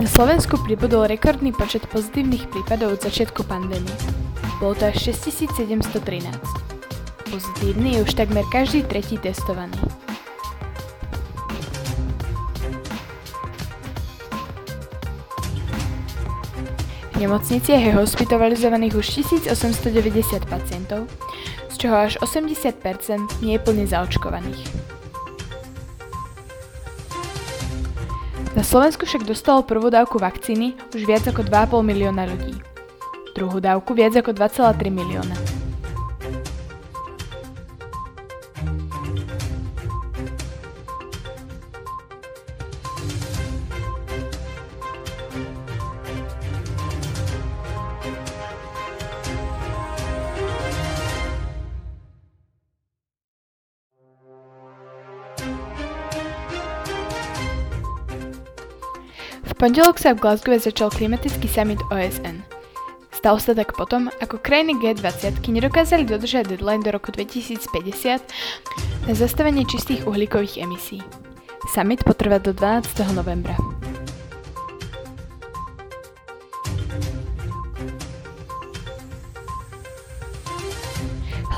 Na Slovensku pribudol rekordný počet pozitívnych prípadov od začiatku pandémie. Bolo to až 6713. Pozitívny je už takmer každý tretí testovaný. V nemocniciach je hospitalizovaných už 1890 pacientov, z čoho až 80% nie je plne zaočkovaných. Na Slovensku však dostalo prvú dávku vakcíny už viac ako 2,5 milióna ľudí. Druhú dávku viac ako 2,3 milióna. Pondelok sa v Glasgow začal klimatický summit OSN. Stalo sa tak potom, ako krajiny G20 nedokázali dodržať deadline do roku 2050 na zastavenie čistých uhlíkových emisí. Summit potrvá do 12. novembra.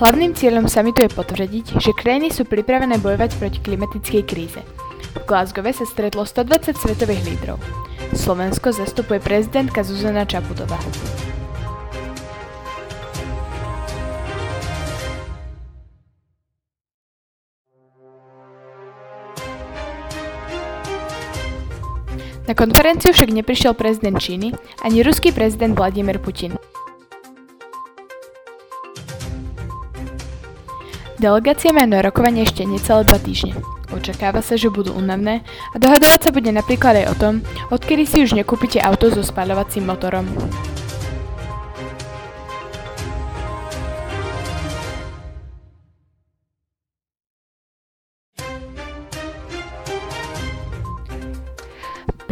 Hlavným cieľom summitu je potvrdiť, že krajiny sú pripravené bojovať proti klimatickej kríze. V Glasgowe sa stretlo 120 svetových lídrov. Slovensko zastupuje prezidentka Zuzana Čaputová. Na konferenciu však neprišiel prezident Číny ani ruský prezident Vladimír Putin. Delegácia má na rokovanie ešte necelé dva týždne. Očakáva sa, že budú únavné a dohadovať sa bude napríklad aj o tom, odkedy si už nekúpite auto so spaľovacím motorom.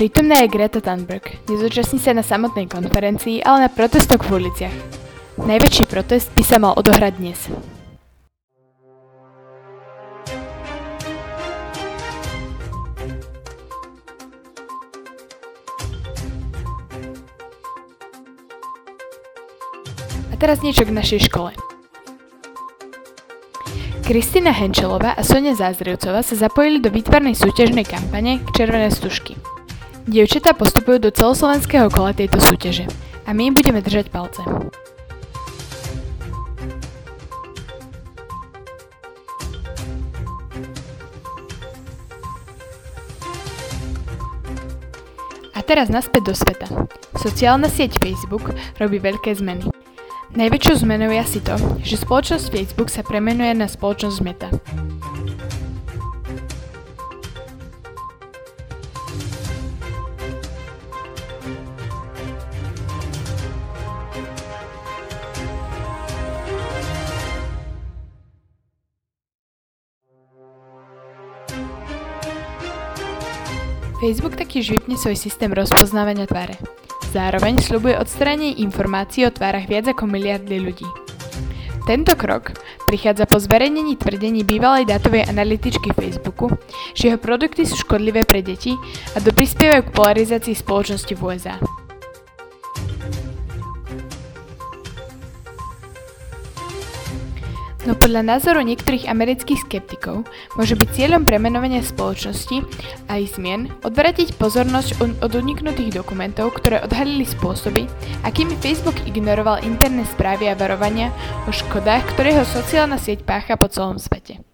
Prítomná je Greta Thunberg. Nezúčastní sa na samotnej konferencii, ale na protestoch v uliciach. Najväčší protest by sa mal odohrať dnes. Teraz niečo k našej škole. Kristina Henčelová a Sonia Zázrevcová sa zapojili do výtvarnej súťažnej kampane k Červené stužky. Dievčatá postupujú do celoslovenského kola tejto súťaže a my im budeme držať palce. A teraz naspäť do sveta. Sociálna sieť Facebook robí veľké zmeny. Najväčšou zmenou je asi to, že spoločnosť Facebook sa premenuje na spoločnosť Meta. Facebook taktiež vypne svoj systém rozpoznávania tváre. Zároveň sľubuje odstránenie informácií o tvárach viac ako miliardy ľudí. Tento krok prichádza po zverejnení tvrdení bývalej dátovej analytičky Facebooku, že jeho produkty sú škodlivé pre deti a doprispievajú k polarizácii spoločnosti v USA. No podľa názoru niektorých amerických skeptikov môže byť cieľom premenovania spoločnosti a ich zmien odvratiť pozornosť od uniknutých dokumentov, ktoré odhalili spôsoby, akými Facebook ignoroval interné správy a varovania o škodách, ktoré jeho sociálna sieť pácha po celom svete.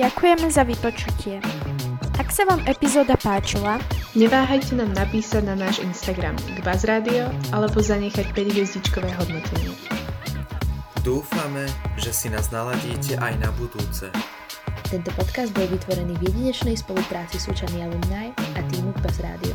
Ďakujeme za vypočutie. Ak sa vám epizóda páčila, Neváhajte nám napísať na náš Instagram k Radio alebo zanechať 5 hviezdičkové hodnotenie. Dúfame, že si nás naladíte aj na budúce. Tento podcast bol vytvorený v jedinečnej spolupráci Súčany Alumni a týmu Kbaz Radio.